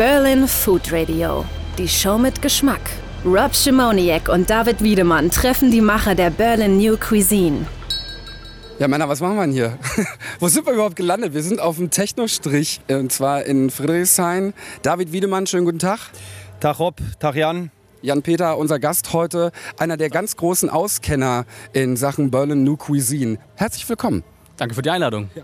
Berlin Food Radio. Die Show mit Geschmack. Rob Schimoniak und David Wiedemann treffen die Macher der Berlin New Cuisine. Ja, Männer, was machen wir denn hier? Wo sind wir überhaupt gelandet? Wir sind auf dem Technostrich, äh, und zwar in Friedrichshain. David Wiedemann, schönen guten Tag. Tag Rob, Tag Jan. Jan-Peter, unser Gast heute, einer der ganz großen Auskenner in Sachen Berlin New Cuisine. Herzlich willkommen. Danke für die Einladung. Ja.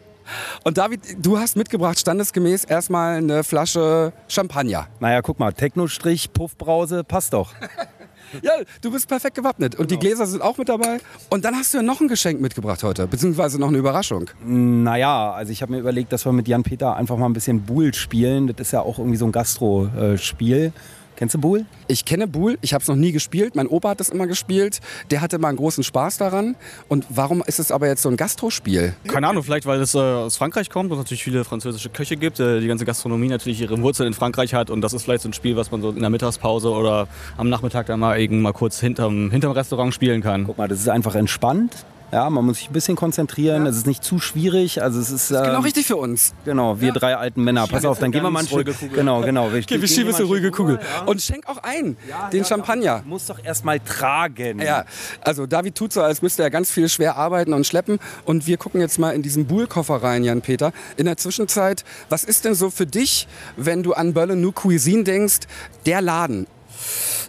Und David, du hast mitgebracht standesgemäß erstmal eine Flasche Champagner. Naja, guck mal, Technostrich, Puffbrause, passt doch. ja, du bist perfekt gewappnet. Und genau. die Gläser sind auch mit dabei. Und dann hast du ja noch ein Geschenk mitgebracht heute, beziehungsweise noch eine Überraschung. Naja, also ich habe mir überlegt, dass wir mit Jan-Peter einfach mal ein bisschen Bull spielen. Das ist ja auch irgendwie so ein Gastro-Spiel. Kennst du Buhl? Ich kenne Buhl, ich habe es noch nie gespielt. Mein Opa hat es immer gespielt. Der hatte mal einen großen Spaß daran. Und warum ist es aber jetzt so ein Gastrospiel? Keine Ahnung, vielleicht weil es äh, aus Frankreich kommt und es natürlich viele französische Köche gibt. Äh, die ganze Gastronomie natürlich ihre Wurzeln in Frankreich hat. Und das ist vielleicht so ein Spiel, was man so in der Mittagspause oder am Nachmittag dann mal, eben mal kurz hinterm, hinterm Restaurant spielen kann. Guck mal, das ist einfach entspannt. Ja, man muss sich ein bisschen konzentrieren. Ja. Es ist nicht zu schwierig. Also es ist, das ist genau ähm, richtig für uns. Genau, wir ja. drei alten Männer. Pass auf, dann gehen wir mal ein Stück. Genau, genau. Wir, okay, wir schieben es eine ruhige Kugel. Ja. Und schenk auch ein, den Champagner. Du musst doch erstmal tragen. Ja, also David tut so, als müsste er ganz viel schwer arbeiten und schleppen. Und wir gucken jetzt mal in diesen Buhlkoffer rein, Jan-Peter. In der Zwischenzeit, was ist denn so für dich, wenn du an Berlin New Cuisine denkst, der Laden?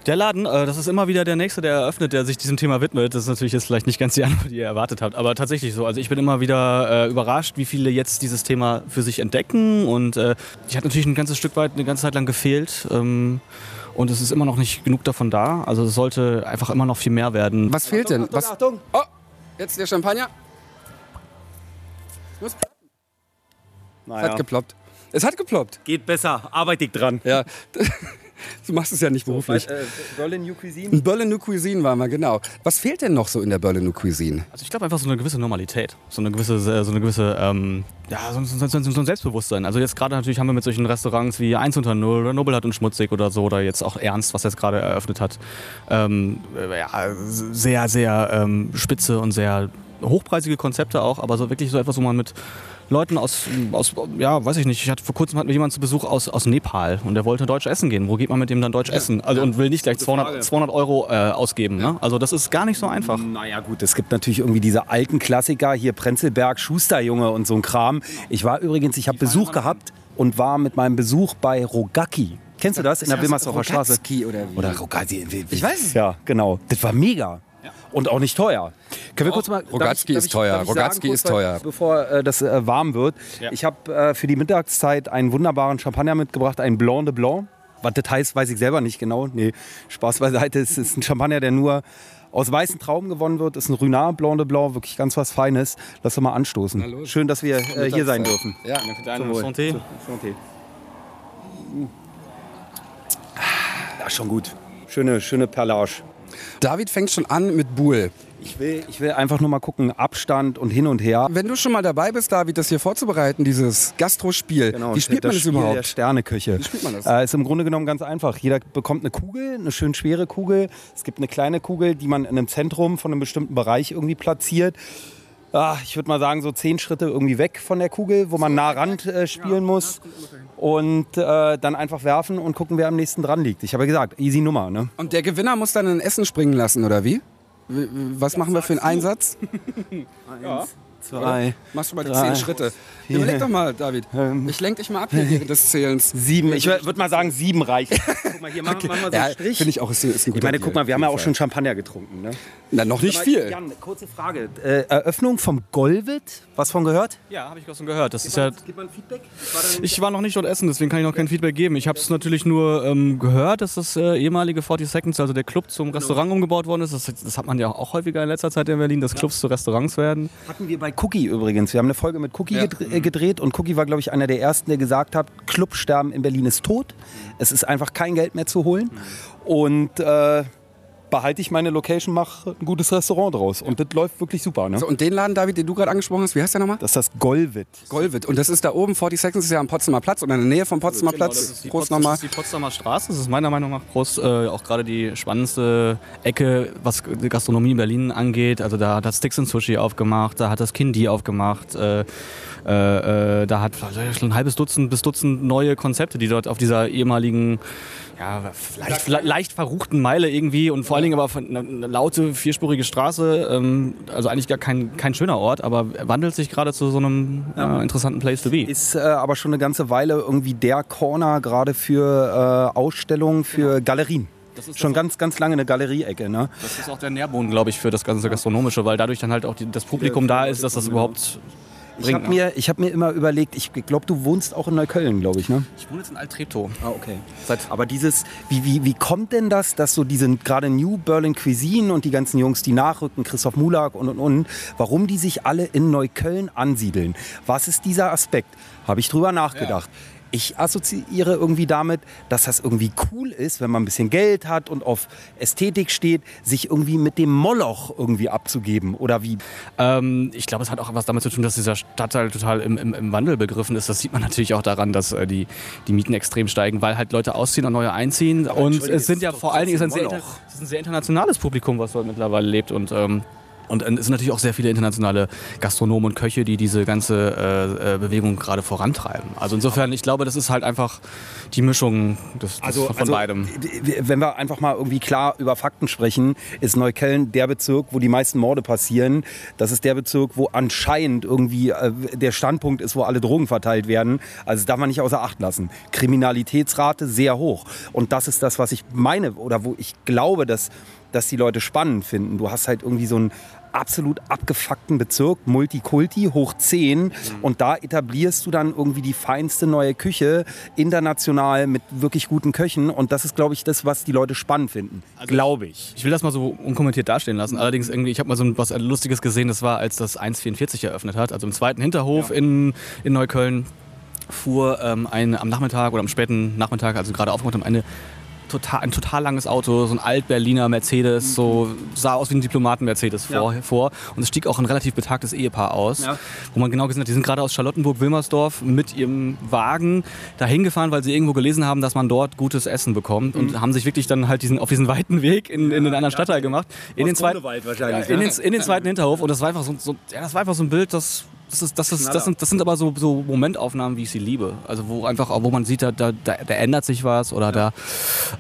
Der Laden, äh, das ist immer wieder der nächste, der eröffnet, der sich diesem Thema widmet. Das ist natürlich jetzt vielleicht nicht ganz die Antwort, die ihr erwartet habt, aber tatsächlich so. Also ich bin immer wieder äh, überrascht, wie viele jetzt dieses Thema für sich entdecken. Und äh, ich hatte natürlich ein ganzes Stück weit eine ganze Zeit lang gefehlt. Ähm, und es ist immer noch nicht genug davon da. Also es sollte einfach immer noch viel mehr werden. Was fehlt denn? Achtung, Was? Achtung. Oh, jetzt der Champagner. Es naja. hat geploppt. Es hat geploppt. Geht besser. Arbeite ich dran. Ja. Du machst es ja nicht beruflich. So, äh, Berlin New Cuisine? Berlin New Cuisine war mal, genau. Was fehlt denn noch so in der Berlin New Cuisine? Also ich glaube einfach so eine gewisse Normalität, so eine gewisse, so eine gewisse, ähm, ja, so, so, so, so, ein Selbstbewusstsein. Also jetzt gerade natürlich haben wir mit solchen Restaurants wie 1 unter 0 oder Nobelhart und Schmutzig oder so oder jetzt auch Ernst, was jetzt gerade eröffnet hat, ähm, ja, sehr, sehr ähm, spitze und sehr hochpreisige Konzepte auch, aber so wirklich so etwas, wo man mit Leuten aus, aus, ja, weiß ich nicht, ich hatte vor kurzem hatten wir jemanden zu Besuch aus, aus Nepal und der wollte deutsch essen gehen. Wo geht man mit dem dann deutsch ja. essen? Also und will nicht gleich 200, 200 Euro äh, ausgeben. Ne? Also das ist gar nicht so einfach. Naja gut, es gibt natürlich irgendwie diese alten Klassiker, hier Prenzelberg, Schusterjunge und so ein Kram. Ich war übrigens, ich habe Besuch gehabt und war mit meinem Besuch bei Rogaki. Kennst du das? In der Wilmersdorfer Straße. Oder, wie? oder Rogaki. Ich weiß es. Ja, genau. Das war mega. Und auch nicht teuer. Können wir kurz mal. Rogatski ist teuer. Rogatski ist teuer. Bevor äh, das äh, warm wird. Ja. Ich habe äh, für die Mittagszeit einen wunderbaren Champagner mitgebracht, einen Blanc de Blanc. Was das heißt, weiß ich selber nicht genau. Nee, Spaß beiseite. Es ist ein Champagner, der nur aus weißen Trauben gewonnen wird. Es ist ein Ruinart Blanc de Blanc, wirklich ganz was Feines. Lass uns mal anstoßen. Schön, dass wir äh, hier sein dürfen. Ja, danke Santé. Santé. Ja, schon gut. Schöne, schöne Perlage. David fängt schon an mit Buhl. Ich will, ich will einfach nur mal gucken, Abstand und hin und her. Wenn du schon mal dabei bist, David, das hier vorzubereiten, dieses Gastrospiel, genau, wie spielt man das, das überhaupt? Der Sterneköche. Wie spielt man das? Äh, ist im Grunde genommen ganz einfach. Jeder bekommt eine Kugel, eine schön schwere Kugel. Es gibt eine kleine Kugel, die man in einem Zentrum von einem bestimmten Bereich irgendwie platziert ah, ich würde mal sagen, so zehn Schritte irgendwie weg von der Kugel, wo man nah ran äh, spielen muss. Und äh, dann einfach werfen und gucken, wer am nächsten dran liegt. Ich habe ja gesagt, easy Nummer. Ne? Und der Gewinner muss dann ein Essen springen lassen, oder wie? Was machen wir für einen Einsatz? Eins, zwei, Machst du mal die drei, zehn Schritte. Vier, Überleg doch mal, David. Ähm, ich lenk dich mal ab hier während des Zählens. Sieben. Ich würde mal sagen, sieben reicht. guck mal, hier machen, wir so einen Strich. Finde ich auch, ist, ist ein Ich meine, guck mal, wir haben ja auch schon Champagner getrunken. Ne? Na, noch nicht viel. Jan, kurze Frage. Äh, Eröffnung vom Golvit, was von gehört? Ja, habe ich was von gehört. Das gibt ist man, ja, gibt man Feedback? War ich war noch nicht dort essen, deswegen kann ich noch kein Feedback geben. Ich habe es natürlich nur ähm, gehört, dass das äh, ehemalige 40 Seconds, also der Club zum genau. Restaurant umgebaut worden ist. Das, das, hat man ja auch häufiger in letzter Zeit in Berlin, dass Clubs zu Restaurants werden. Hatten wir bei Cookie übrigens. Wir haben eine Folge mit Cookie ja. Äh, gedreht und Cookie war, glaube ich, einer der ersten, der gesagt hat, Clubsterben in Berlin ist tot. Es ist einfach kein Geld mehr zu holen. Und äh, behalte ich meine Location, mache ein gutes Restaurant draus. Und das läuft wirklich super. Ne? So, und den Laden, David, den du gerade angesprochen hast, wie heißt der nochmal? Das ist das Golvit. Golvit. Und das ist da oben, 40 Seconds ist ja am Potsdamer Platz oder in der Nähe vom Potsdamer Genau, Platz. das ist die, Groß Pots- das nochmal. ist die Potsdamer Straße. Das ist meiner Meinung nach groß, äh, auch gerade die spannendste Ecke, was die Gastronomie in Berlin angeht. Also da hat das Sticks and Sushi aufgemacht, da hat das Kindi aufgemacht. Äh, äh, äh, da hat vielleicht schon ein halbes Dutzend bis Dutzend neue Konzepte, die dort auf dieser ehemaligen, ja, leicht, leicht verruchten Meile irgendwie und vor allen Dingen aber eine, eine laute, vierspurige Straße, ähm, also eigentlich gar kein, kein schöner Ort, aber wandelt sich gerade zu so einem äh, interessanten Place to be. Ist äh, aber schon eine ganze Weile irgendwie der Corner gerade für äh, Ausstellungen, für Galerien. Das ist Schon das ganz, ganz lange eine Galerieecke. Ne? Das ist auch der Nährboden, glaube ich, für das ganze Gastronomische, weil dadurch dann halt auch die, das Publikum da ist, dass das überhaupt Ich habe mir, ich hab mir immer überlegt, ich glaube, du wohnst auch in Neukölln, glaube ich, ne? Ich wohne jetzt in Alt-Treptow. Ah, okay. Aber dieses, wie, wie, wie kommt denn das, dass so diese gerade New Berlin Cuisine und die ganzen Jungs, die nachrücken, Christoph Mulak und und und, warum die sich alle in Neukölln ansiedeln? Was ist dieser Aspekt? Habe ich drüber nachgedacht. Ich assoziiere irgendwie damit, dass das irgendwie cool ist, wenn man ein bisschen Geld hat und auf Ästhetik steht, sich irgendwie mit dem Moloch irgendwie abzugeben. Oder wie? Ähm, ich glaube, es hat auch was damit zu tun, dass dieser Stadtteil total im, im, im Wandel begriffen ist. Das sieht man natürlich auch daran, dass äh, die, die Mieten extrem steigen, weil halt Leute ausziehen und neue einziehen. und entschuldige, es sind ja vor allen Dingen ist ein, sehr, ist ein sehr internationales Publikum, was dort mittlerweile lebt. Und, ähm, und äh, es sind natürlich auch sehr viele internationale Gastronomen und Köche, die diese ganze äh, äh, Bewegung gerade vorantreiben. Also insofern, ich glaube, das ist halt einfach die Mischung des, des, von beidem. Wenn wir einfach mal irgendwie klar über Fakten sprechen, ist Neukölln der Bezirk, wo die meisten Morde passieren. Das ist der Bezirk, wo anscheinend irgendwie äh, der Standpunkt ist, wo alle Drogen verteilt werden. Also das darf man nicht außer Acht lassen. Kriminalitätsrate sehr hoch. Und das ist das, was ich meine oder wo ich glaube, dass, dass die Leute spannend finden. Du hast halt irgendwie so einen absolut abgefuckten Bezirk, Multikulti, hoch 10 und da etablierst du dann irgendwie die feinste neue Küche, international mit wirklich guten Köchen und das ist, glaube ich, das, was die Leute spannend finden. glaube ich. Ich will das mal so unkommentiert dastehen lassen. Allerdings irgendwie, ich habe mal so ein- was Lustiges gesehen, das war, als das 144 eröffnet hat, also im zweiten Hinterhof in, in Neukölln, fuhr ähm, ein, am Nachmittag oder am späten Nachmittag, also gerade aufgemacht haben, eine total, ein total langes Auto, so ein Alt-Berliner Mercedes, so sah aus wie ein Diplomaten-Mercedes vor, vor. Und es stieg auch ein relativ betagtes Ehepaar aus, Ja. wo man genau gesehen hat, die sind gerade aus Charlottenburg-Wilmersdorf mit ihrem Wagen dahin gefahren, weil sie irgendwo gelesen haben, dass man dort gutes Essen bekommt und haben sich wirklich dann halt diesen, auf diesen weiten Weg in, in den anderen Stadtteil gemacht. In den, zweiten, ja, in, ne? den, in den zweiten Hinterhof und das war einfach so, so, ja, das war einfach so ein Bild, das das, ist, das, ist, das, sind, das sind aber so, so Momentaufnahmen, wie ich sie liebe. Also wo einfach, wo man sieht, da, da, da da ändert sich was oder da,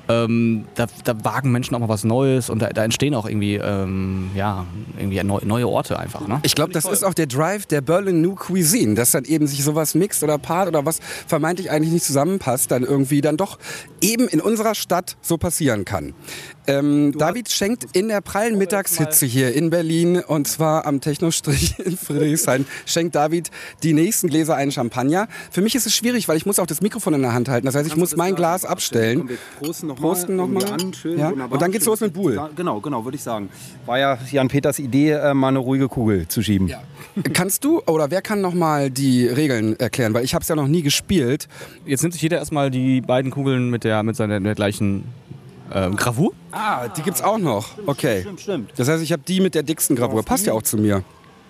ähm, da, da wagen Menschen auch mal was Neues und da, da entstehen auch irgendwie, ähm, ja, irgendwie neu, neue Orte einfach. Ne? Ich glaube, das ist auch der Drive der Berlin New Cuisine, dass dann eben sich sowas mixt oder paart oder was vermeintlich eigentlich nicht zusammenpasst, dann irgendwie dann doch eben in unserer Stadt so passieren kann. Ähm, David schenkt in der prallen Mittagshitze hier in Berlin und zwar am Technostrich in Friedrichshain, schenkt David die nächsten Gläser einen Champagner. Für mich ist es schwierig, weil ich muss auch das Mikrofon in der Hand halten. Das heißt, ich muss mein Glas abstellen. Prosten nochmal. Prosten noch mal. Ja. Und dann geht's los mit Buhl. Genau, genau, würde ich sagen. War ja Jan Peters Idee, äh, mal eine ruhige Kugel zu schieben. Kannst du oder wer kann noch mal die Regeln erklären? Weil ich habe es ja noch nie gespielt. Jetzt nimmt sich jeder erstmal die beiden Kugeln mit der, mit seiner, der gleichen ähm, Gravur. Ah, die gibt's auch noch. Okay. Stimmt, stimmt. Das heißt, ich habe die mit der dicksten Gravur. Passt ja auch zu mir.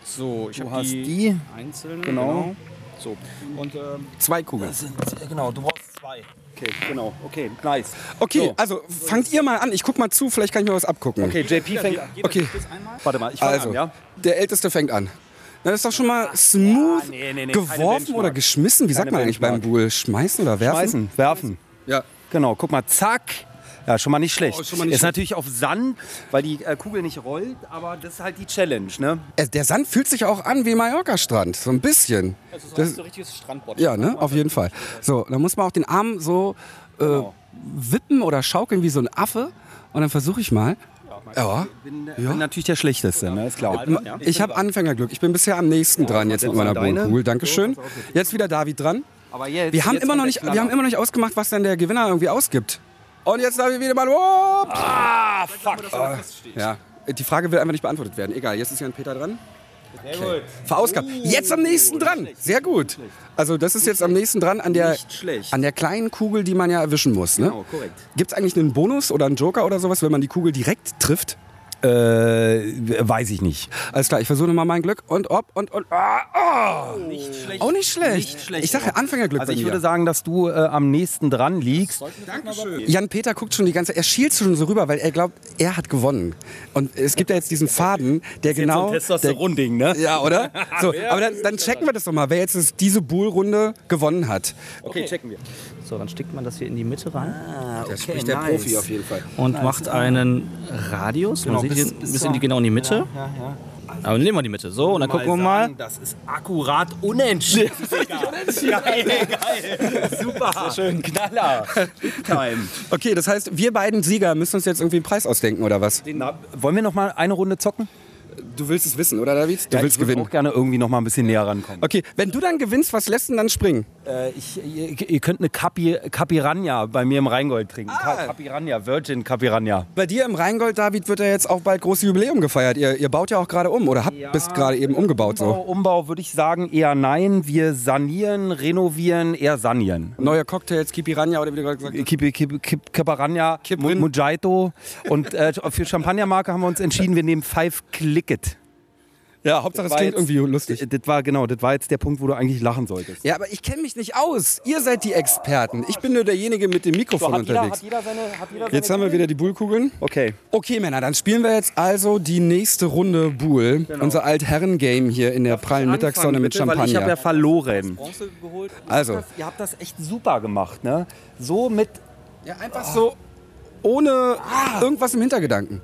So, ich Du hab hast die. einzeln. Genau. So. Und ähm, Zwei Kugeln. Das sind, äh, genau, du brauchst zwei. Okay, genau. Okay, nice. Okay, So. also fangt ihr mal an. Ich guck mal zu, vielleicht kann ich mir was abgucken. Okay, JP fängt an. Okay, Warte mal, ich fange also, an, ja? der Älteste fängt an. Das ist doch schon mal smooth nee, nee, nee, keine geworfen oder geschmissen. Wie sagt Keine man eigentlich beim. Buhl? Schmeißen oder werfen? Schmeißen, werfen. Ja. Genau, guck mal, zack. Ja, schon mal nicht schlecht. Oh, mal nicht ist schlecht. natürlich auf Sand, weil die äh, Kugel nicht rollt, aber das ist halt die Challenge, ne? Äh, Der Sand fühlt sich auch an wie Mallorca-Strand. So ein bisschen. Das, so ein richtiges Strandbord. ja, ne? Auf jeden Fall. So, dann muss man auch den Arm so äh, Genau. wippen oder schaukeln wie so ein Affe. Und dann versuche ich mal. Ja. Bin, Ja. bin natürlich der Schlechteste, ne? Ist klar. Ich habe Anfängerglück. Ich bin bisher am nächsten dran jetzt mit meiner. Bohnenkugel. Dankeschön. Jetzt wieder David dran. Aber jetzt, Wir haben, jetzt immer noch nicht, wir haben immer noch nicht ausgemacht, was denn der Gewinner irgendwie ausgibt. Und jetzt darf ich wieder mal. Oh, Ah, fuck. ja, die Frage will einfach nicht beantwortet werden. Egal, jetzt ist Jan Peter dran. Verausgabt. Jetzt am nächsten dran. Sehr gut. Also das ist jetzt am nächsten dran an der, an der kleinen Kugel, die man ja erwischen muss. Ne? Genau, korrekt. Gibt es eigentlich einen Bonus oder einen Joker oder sowas, wenn man die Kugel direkt trifft? Äh, weiß ich nicht. Alles klar, ich versuche nochmal mein Glück. Und ob und und. Ah, oh. Nicht schlecht. Auch nicht schlecht. Nicht schlecht. Ich sage ja Anfängerglück Also ich würde sagen, dass du äh, am nächsten dran liegst. Jan-Peter guckt schon die ganze er schielt schon so rüber, weil er glaubt, er hat gewonnen. Und es gibt ja jetzt diesen Faden, der genau... der, Testosteron-Ding, ne? ja, oder? So, aber dann, dann checken wir das doch mal, wer jetzt das- diese Bull-Runde gewonnen hat. Okay, checken wir. So, dann stickt man das hier in die Mitte rein Das spricht der Profi auf jeden Fall. und macht einen Radius. Genau, man sieht bis- hier ein bis bisschen zur- genau in die Mitte. Ja, ja. Aber nehmen wir die Mitte. So, und dann gucken wir mal. Das ist akkurat unentschieden. geil, geil. Super. Schön Knaller. Time. Okay, das heißt, wir beiden Sieger müssen uns jetzt irgendwie einen Preis ausdenken, oder was? Na, wollen wir noch mal eine Runde zocken? Du willst es wissen, oder David? Du Ja, willst ich würde gewinnen. auch gerne irgendwie noch mal ein bisschen näher rankommen. Okay, wenn du dann gewinnst, was lässt denn dann springen? Äh, ich, ihr, ihr könnt eine Capi, Capiranja bei mir im Rheingold trinken. Ka- Capiranja, Virgin Capiranja. Bei dir im Rheingold, David, wird ja jetzt auch bald großes Jubiläum gefeiert. Ihr, ihr baut ja auch gerade um oder habt, bist gerade eben umgebaut Umbau, so. Umbau würde ich sagen eher nein. Wir sanieren, renovieren, eher sanieren. Neue Cocktails, Kipiranja oder wie du gerade gesagt hast. Kipi, Kipi, Kip. Mu- Mojito und äh, für Champagnermarke haben wir uns entschieden, wir nehmen Five Click It. Ja, Hauptsache es klingt jetzt- irgendwie lustig. Das war genau, das war jetzt der Punkt, wo du eigentlich lachen solltest. Ja, aber ich kenne mich nicht aus. Ihr seid die Experten. Ich bin nur derjenige mit dem Mikrofon unterwegs. jeder seine, hat jeder Jetzt haben wir wieder die Bullkugeln. Okay. Okay, Männer, dann spielen wir jetzt also die nächste Runde Bull. Unser Altherren-Game hier in der prallen Mittagssonne mit Bitte, weil Ich habe ja Champagner. verloren. Also, Ihr habt das echt super gemacht, ne? So mit ja, einfach so ohne irgendwas im Hintergedanken.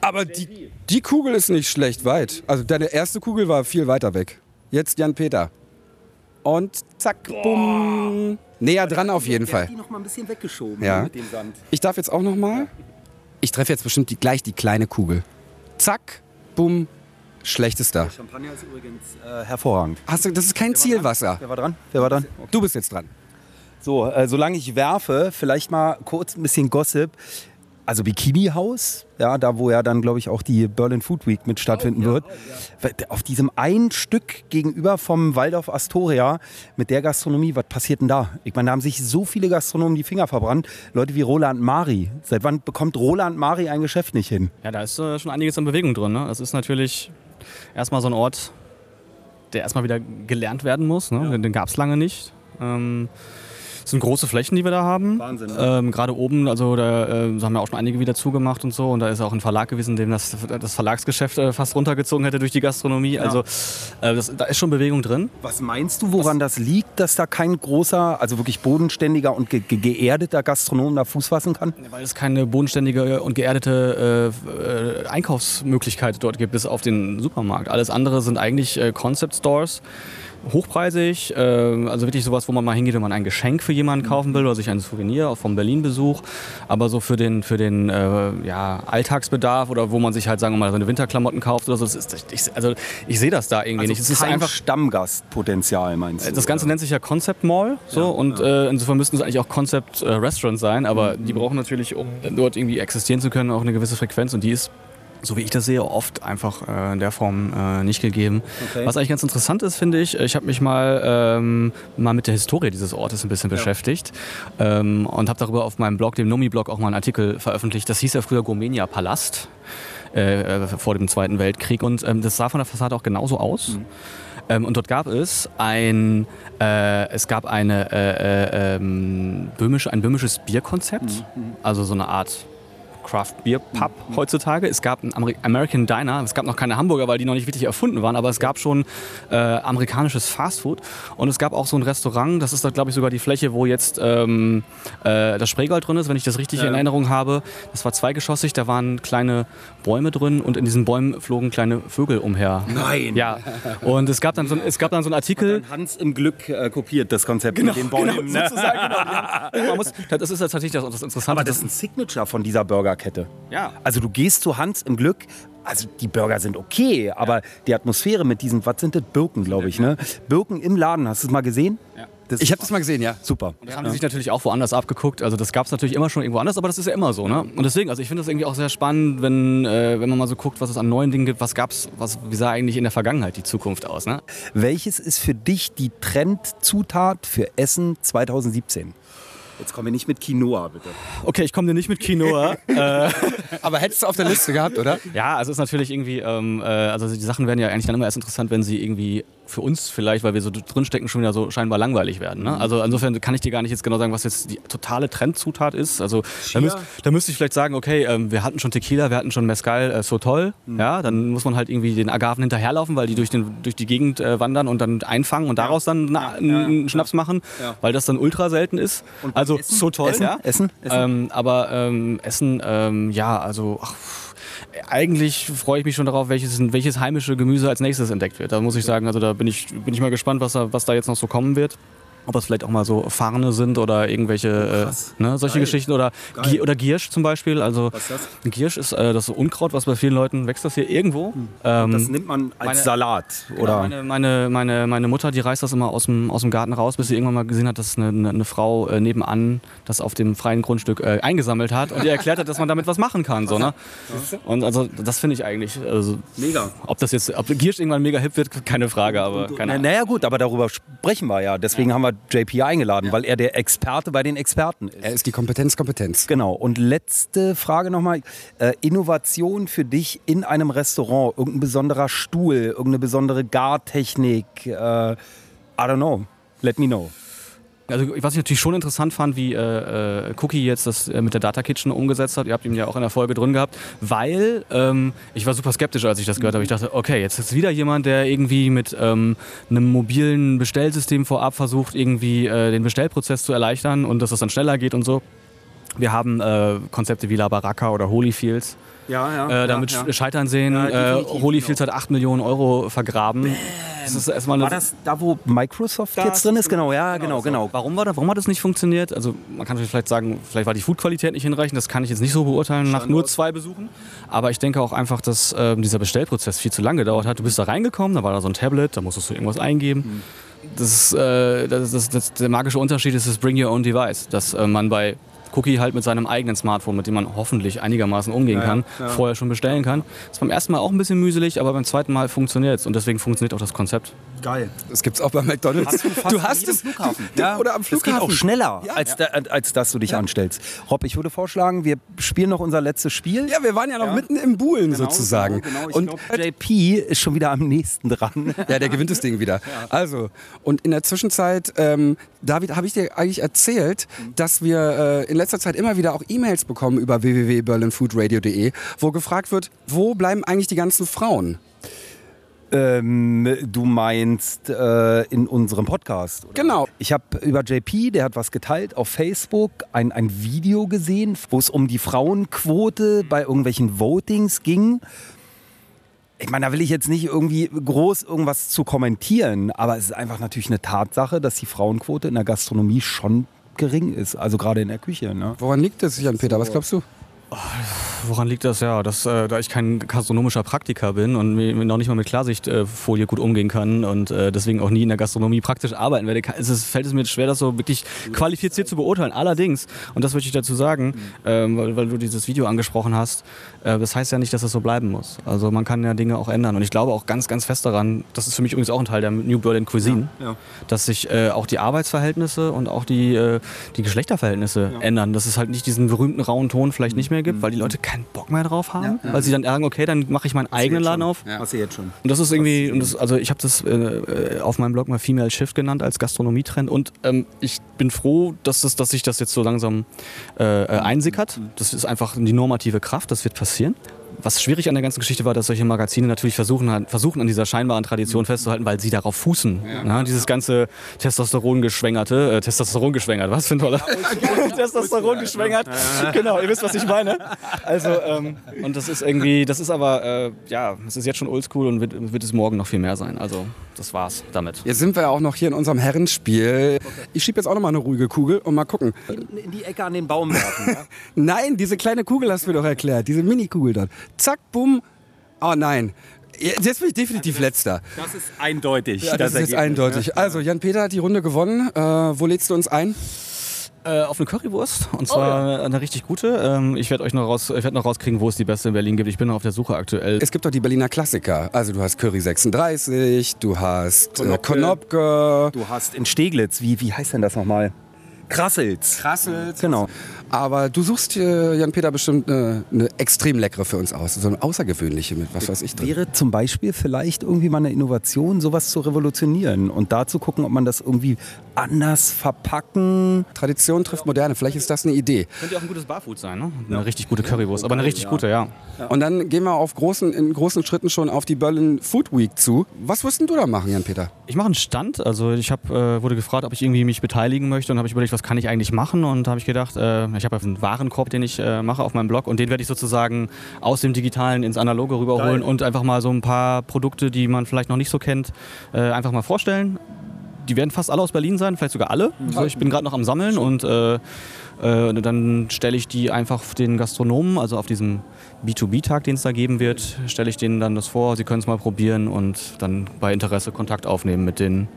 Aber die, die Kugel ist nicht schlecht weit. Also deine erste Kugel war viel weiter weg. Jetzt Jan-Peter. Und zack, bumm. Näher dran auf jeden Fall. die noch mal ein bisschen weggeschoben Ja. mit dem Sand. Ich darf jetzt auch noch mal. Ich treffe jetzt bestimmt die, gleich die kleine Kugel. Zack, bumm, schlechtester. Champagner ist übrigens äh, hervorragend. Hast du, das ist kein Zielwasser. Wer war dran? Wer war dran? Du bist jetzt dran. So, äh, solange ich werfe, vielleicht mal kurz ein bisschen Gossip. Also Bikini Haus, ja, da wo ja dann, glaube ich, auch die Berlin Food Week mit stattfinden wird. Auf diesem ein Stück gegenüber vom Waldorf Astoria mit der Gastronomie, was passiert denn da? Ich meine, da haben sich so viele Gastronomen die Finger verbrannt. Leute wie Roland Mari. Seit wann bekommt Roland Mari ein Geschäft nicht hin? Ja, da ist äh, schon einiges an Bewegung drin. Ne? Das ist natürlich erstmal so ein Ort, der erstmal wieder gelernt werden muss. Ne? Den, den gab es lange nicht. Ähm, es sind große Flächen, die wir da haben. Wahnsinn, ne? Ähm, Gerade oben, also da äh, haben ja auch schon einige wieder zugemacht und so. Und da ist auch ein Verlag gewesen, dem das, das Verlagsgeschäft äh, fast runtergezogen hätte durch die Gastronomie. Also äh, das, da ist schon Bewegung drin. Was meinst du, woran das liegt, dass da kein großer, also wirklich bodenständiger und ge ge geerdeter Gastronom da Fuß fassen kann? Weil es keine bodenständige und geerdete äh, äh, Einkaufsmöglichkeit dort gibt, bis auf den Supermarkt. Alles andere sind eigentlich äh, Concept Stores. Hochpreisig, äh, also wirklich sowas, wo man mal hingeht, wenn man ein Geschenk für jemanden kaufen will oder sich ein Souvenir vom Berlin-Besuch. Aber so für den, für den äh, ja, Alltagsbedarf oder wo man sich halt, sagen wir mal, seine Winterklamotten kauft oder so, ist, ich, also ich sehe das da irgendwie nicht. Es ist einfach Stammgastpotenzial, meinst du? das Ganze nennt sich ja Concept Mall so und Äh, insofern müssten es eigentlich auch Concept äh, Restaurant sein, aber die brauchen natürlich, um dort irgendwie existieren zu können, auch eine gewisse Frequenz und die ist so wie ich das sehe, oft einfach äh, in der Form äh, nicht gegeben. Okay. Was eigentlich ganz interessant ist, finde ich, ich habe mich mal, ähm, mal mit der Historie dieses Ortes ein bisschen beschäftigt ähm, und habe darüber auf meinem Blog, dem Nomi-Blog, auch mal einen Artikel veröffentlicht. Das hieß ja früher Gomenia Palast äh, äh, vor dem Zweiten Weltkrieg und ähm, das sah von der Fassade auch genauso aus. Ähm, und dort gab es ein, äh, es gab eine, äh, äh, ähm, böhmische, ein böhmisches Bierkonzept, also so eine Art Craft Beer Pub heutzutage. Es gab einen Ameri American Diner. Es gab noch keine Hamburger, weil die noch nicht wirklich erfunden waren, aber es gab schon äh, amerikanisches Fastfood und es gab auch so ein Restaurant. Das ist da glaube ich sogar die Fläche, wo jetzt ähm, äh, das Spreegold drin ist, wenn ich das richtig in Erinnerung habe. Das war zweigeschossig. Da waren kleine Bäume drin und in diesen Bäumen flogen kleine Vögel umher. Nein. Ja. Und es gab dann so, ein- es gab dann so einen Artikel. Hans im Glück äh, kopiert das Konzept mit den Bäumen. ne? sozusagen, genau. Man muss, das ist tatsächlich das, das Interessante. Aber das ist ein Signature von dieser Burgerkette. Ja. Also du gehst zu Hans im Glück. Also die Burger sind okay, aber die Atmosphäre mit diesen, was sind das? Birken, glaube ich, ne? Birken im Laden, hast du es mal gesehen? Ja. Das Ich habe das mal gesehen, ja. super. Das haben die sich natürlich auch woanders abgeguckt. Also das gab es natürlich immer schon irgendwo anders, aber das ist ja immer so. Ne? Und deswegen, also ich finde das irgendwie auch sehr spannend, wenn, äh, wenn man mal so guckt, was es an neuen Dingen gibt. Was gab's, was, wie sah eigentlich in der Vergangenheit die Zukunft aus? Ne? Welches ist für dich die Trendzutat für Essen 2017? Jetzt kommen wir nicht mit Quinoa, bitte. Okay, ich komme dir nicht mit Quinoa. äh, Aber hättest du auf der Liste gehabt, oder? ja, also es ist natürlich irgendwie, ähm, äh, also die Sachen werden ja eigentlich dann immer erst interessant, wenn sie irgendwie für uns vielleicht, weil wir so drinstecken, schon wieder so scheinbar langweilig werden. Ne? Also insofern kann ich dir gar nicht jetzt genau sagen, was jetzt die totale Trendzutat ist. Also da, müsst, da müsste ich vielleicht sagen, okay, ähm, wir hatten schon Tequila, wir hatten schon Mezcal, äh, so toll. Ja, dann muss man halt irgendwie den Agaven hinterherlaufen, weil die durch, den, durch die Gegend äh, wandern und dann einfangen und daraus dann na, einen Schnaps machen, weil das dann ultra selten ist. also so toll, Essen? ja. Essen? Essen? Ähm, aber ähm, Essen, ähm, ja, also ach, eigentlich freue ich mich schon darauf, welches, welches heimische Gemüse als nächstes entdeckt wird. Da muss ich sagen, also da bin ich, bin ich mal gespannt, was da, was da jetzt noch so kommen wird. Ob es vielleicht auch mal so Farne sind oder irgendwelche äh, ne, solche Geil. Geschichten oder, Gi oder Giersch zum Beispiel. Also Was ist das? Giersch ist äh, das so Unkraut, was bei vielen Leuten wächst das hier irgendwo. Ähm, Das nimmt man als meine- Salat, Genau, oder? Meine, meine, meine, meine Mutter, die reißt das immer aus dem, aus dem Garten raus, bis sie irgendwann mal gesehen hat, dass eine, eine, eine Frau äh, nebenan das auf dem freien Grundstück äh, eingesammelt hat und ihr erklärt hat, dass man damit was machen kann. So, ne? Und also das finde ich eigentlich, also, Mega. ob das jetzt, ob Giersch irgendwann mega hip wird, keine Frage, aber keine Ahnung. naja gut, aber darüber sprechen wir ja. Deswegen haben wir JP eingeladen, weil er der Experte bei den Experten ist. Er ist die Kompetenz, Kompetenz. Genau. Und letzte Frage nochmal. Äh, Innovation für dich in einem Restaurant. Irgendein besonderer Stuhl, irgendeine besondere Gartechnik. Äh, I don't know. Let me know. Also was ich natürlich schon interessant fand, wie äh, äh, Cookie jetzt das äh, mit der Data Kitchen umgesetzt hat. Ihr habt ihn ja auch in der Folge drin gehabt, weil ähm, ich war super skeptisch, als ich das gehört habe. Ich dachte, okay, jetzt ist wieder jemand, der irgendwie mit ähm, einem mobilen Bestellsystem vorab versucht, irgendwie äh, den Bestellprozess zu erleichtern und dass es dann schneller geht und so. Wir haben äh, Konzepte wie La Baraka oder Holyfields Ja, ja. äh, damit scheitern sehen. Ja, äh, definitiv, Holyfields hat 8 Millionen Euro vergraben. Das ist erstmal War das da, wo Microsoft jetzt drin ist? Genau, ja, genau, genau. Warum, war da, warum hat das nicht funktioniert? Also man kann vielleicht sagen, vielleicht war die Foodqualität nicht hinreichend. Das kann ich jetzt nicht so beurteilen nach nur zwei Besuchen. Aber ich denke auch einfach, dass ähm, dieser Bestellprozess viel zu lange gedauert hat. Du bist da reingekommen, da war da so ein Tablet, da musstest du irgendwas eingeben. Das äh, das, das, das, der magische Unterschied ist das Bring Your Own Device, dass äh, man bei Cookie halt mit seinem eigenen Smartphone, mit dem man hoffentlich einigermaßen umgehen kann, vorher schon bestellen kann. ist beim ersten Mal auch ein bisschen mühselig, aber beim zweiten Mal funktioniert es und deswegen funktioniert auch das Konzept. Geil. Das gibt's auch bei McDonalds. Du hast es. Ja, Oder am Es geht Flughafen. auch schneller, als, da, als dass du dich anstellst. Rob, ich würde vorschlagen, wir spielen noch unser letztes Spiel. Ja, wir waren ja noch mitten im Buhlen sozusagen. Genau, Ich und glaub, JP ist schon wieder am nächsten dran. ja, der gewinnt das Ding wieder. Also, und in der Zwischenzeit, ähm, David, habe ich dir eigentlich erzählt, dass wir äh, in letzter Zeit immer wieder auch E-Mails bekommen über www.berlinfoodradio.de, wo gefragt wird, wo bleiben eigentlich die ganzen Frauen? Ähm, du meinst äh, in unserem Podcast? Oder? Genau. Ich habe über JP, der hat was geteilt auf Facebook, ein, ein Video gesehen, wo es um die Frauenquote bei irgendwelchen Votings ging. Ich meine, da will ich jetzt nicht irgendwie groß irgendwas zu kommentieren, aber es ist einfach natürlich eine Tatsache, dass die Frauenquote in der Gastronomie schon gering ist, also gerade in der Küche. Ne? Woran liegt es, Jan Peter? Was glaubst du? Woran liegt das? Ja, dass, äh, da ich kein gastronomischer Praktiker bin und mir noch nicht mal mit Klarsichtfolie gut umgehen kann und äh, deswegen auch nie in der Gastronomie praktisch arbeiten werde, kann, ist es, fällt es mir schwer, das so wirklich qualifiziert zu beurteilen. Allerdings, und das möchte ich dazu sagen, ähm, weil, weil du dieses Video angesprochen hast, äh, das heißt ja nicht, dass es so bleiben muss. Also man kann ja Dinge auch ändern. Und ich glaube auch ganz, ganz fest daran, das ist für mich übrigens auch ein Teil der New Berlin Cuisine, Ja, ja. dass sich äh, auch die Arbeitsverhältnisse und auch die, äh, die Geschlechterverhältnisse ändern. Dass es halt nicht diesen berühmten rauen Ton vielleicht nicht mehr gibt, weil die Leute keinen Bock mehr drauf haben, weil sie dann sagen, okay, dann mache ich meinen eigenen Laden auf. Hast du jetzt schon. Und das ist irgendwie, und das, also ich habe das äh, äh, auf meinem Blog mal Female Shift genannt als Gastronomietrend und ähm, ich bin froh, dass, das, dass sich das jetzt so langsam äh, äh, einsickert. Das ist einfach die normative Kraft, das wird passieren. Was schwierig an der ganzen Geschichte war, dass solche Magazine natürlich versuchen, versuchen an dieser scheinbaren Tradition festzuhalten, weil sie darauf fußen. Ja, dieses ganze Testosteron-geschwängerte, äh, Testosteron-geschwängert, was für ein toller Testosteron-geschwängert. Genau, ihr wisst, was ich meine. Also, ähm, und das ist irgendwie, das ist aber, äh, ja, es ist jetzt schon oldschool und wird, wird es morgen noch viel mehr sein. Also, das war's damit. Jetzt sind wir ja auch noch hier in unserem Herrenspiel. Ich schiebe jetzt auch noch mal eine ruhige Kugel und mal gucken. In die Ecke an den Baum werfen. Ja? Nein, diese kleine Kugel hast du mir doch erklärt. Diese Mini-Kugel dort. Zack, bumm. Oh nein. Jetzt bin ich definitiv letzter. Das ist eindeutig. Ja, das, ist jetzt eindeutig. Also, Jan-Peter hat die Runde gewonnen. Äh, wo lädst du uns ein? Äh, auf eine Currywurst und zwar eine richtig gute. Ähm, ich werde euch noch, raus, ich werd noch rauskriegen, wo es die beste in Berlin gibt. Ich bin noch auf der Suche aktuell. Es gibt doch die Berliner Klassiker. Also du hast Curry 36, du hast äh, Konopke. Konopke. Du hast in Steglitz, wie, wie heißt denn das nochmal? Krassels. Krassels. Genau. Aber du suchst Jan-Peter, bestimmt eine, eine extrem leckere für uns aus. So eine außergewöhnliche mit was weiß ich drin. Wäre zum Beispiel vielleicht irgendwie mal eine Innovation, sowas zu revolutionieren und da zu gucken, ob man das irgendwie anders verpacken. Tradition trifft Moderne. Vielleicht ist das eine Idee. Könnte ja auch ein gutes Barfood sein, ne? Eine richtig gute Currywurst, aber eine richtig gute, ja. Und dann gehen wir auf großen, in großen Schritten schon auf die Berlin Food Week zu. Was wirst denn du da machen, Jan-Peter? Ich mache einen Stand, also ich hab, äh, wurde gefragt, ob ich irgendwie mich beteiligen möchte und habe ich überlegt, was kann ich eigentlich machen und habe ich gedacht, äh, ich habe einen Warenkorb, den ich äh, mache auf meinem Blog und den werde ich sozusagen aus dem Digitalen ins Analoge rüberholen und einfach mal so ein paar Produkte, die man vielleicht noch nicht so kennt, äh, einfach mal vorstellen. Die werden fast alle aus Berlin sein, vielleicht sogar alle. Also ich bin gerade noch am Sammeln und äh, äh, dann stelle ich die einfach den Gastronomen, also auf diesem B2B-Tag, den es da geben wird, stelle ich denen dann das vor. Sie können es mal probieren und dann bei Interesse Kontakt aufnehmen mit den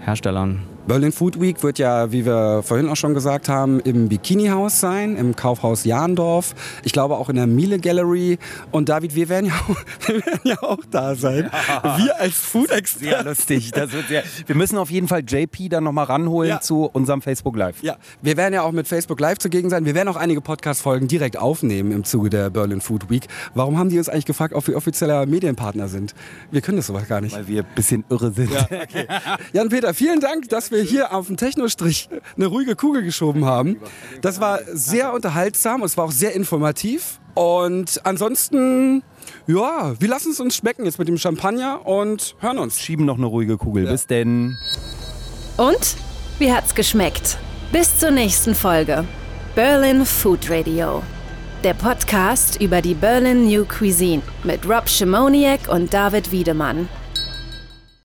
Herstellern. Berlin Food Week wird ja, wie wir vorhin auch schon gesagt haben, im Bikini-Haus sein, im Kaufhaus Jahndorf. Ich glaube auch in der Miele Gallery. Und David, wir werden ja auch, wir werden ja auch da sein. Wir als Sehr Food-Experten. lustig. Das wird sehr, wir müssen auf jeden Fall JP dann nochmal ranholen Ja. zu unserem Facebook Live. Ja, wir werden ja auch mit Facebook Live zugegen sein. Wir werden auch einige Podcast-Folgen direkt aufnehmen im Zuge der Berlin Food Week. Warum haben die uns eigentlich gefragt, ob wir offizieller Medienpartner sind? Wir können das sowas gar nicht. Weil wir ein bisschen irre sind. Jan-Peter, vielen Dank, dass wir hier auf dem Technostrich eine ruhige Kugel geschoben haben. Das war sehr unterhaltsam und es war auch sehr informativ. Und ansonsten, ja, wir lassen es uns schmecken jetzt mit dem Champagner und hören uns. Schieben noch eine ruhige Kugel. Bis denn. Und? Wie hat's geschmeckt? Bis zur nächsten Folge. Berlin Food Radio. Der Podcast über die Berlin New Cuisine mit Rob Schimoniak und David Wiedemann.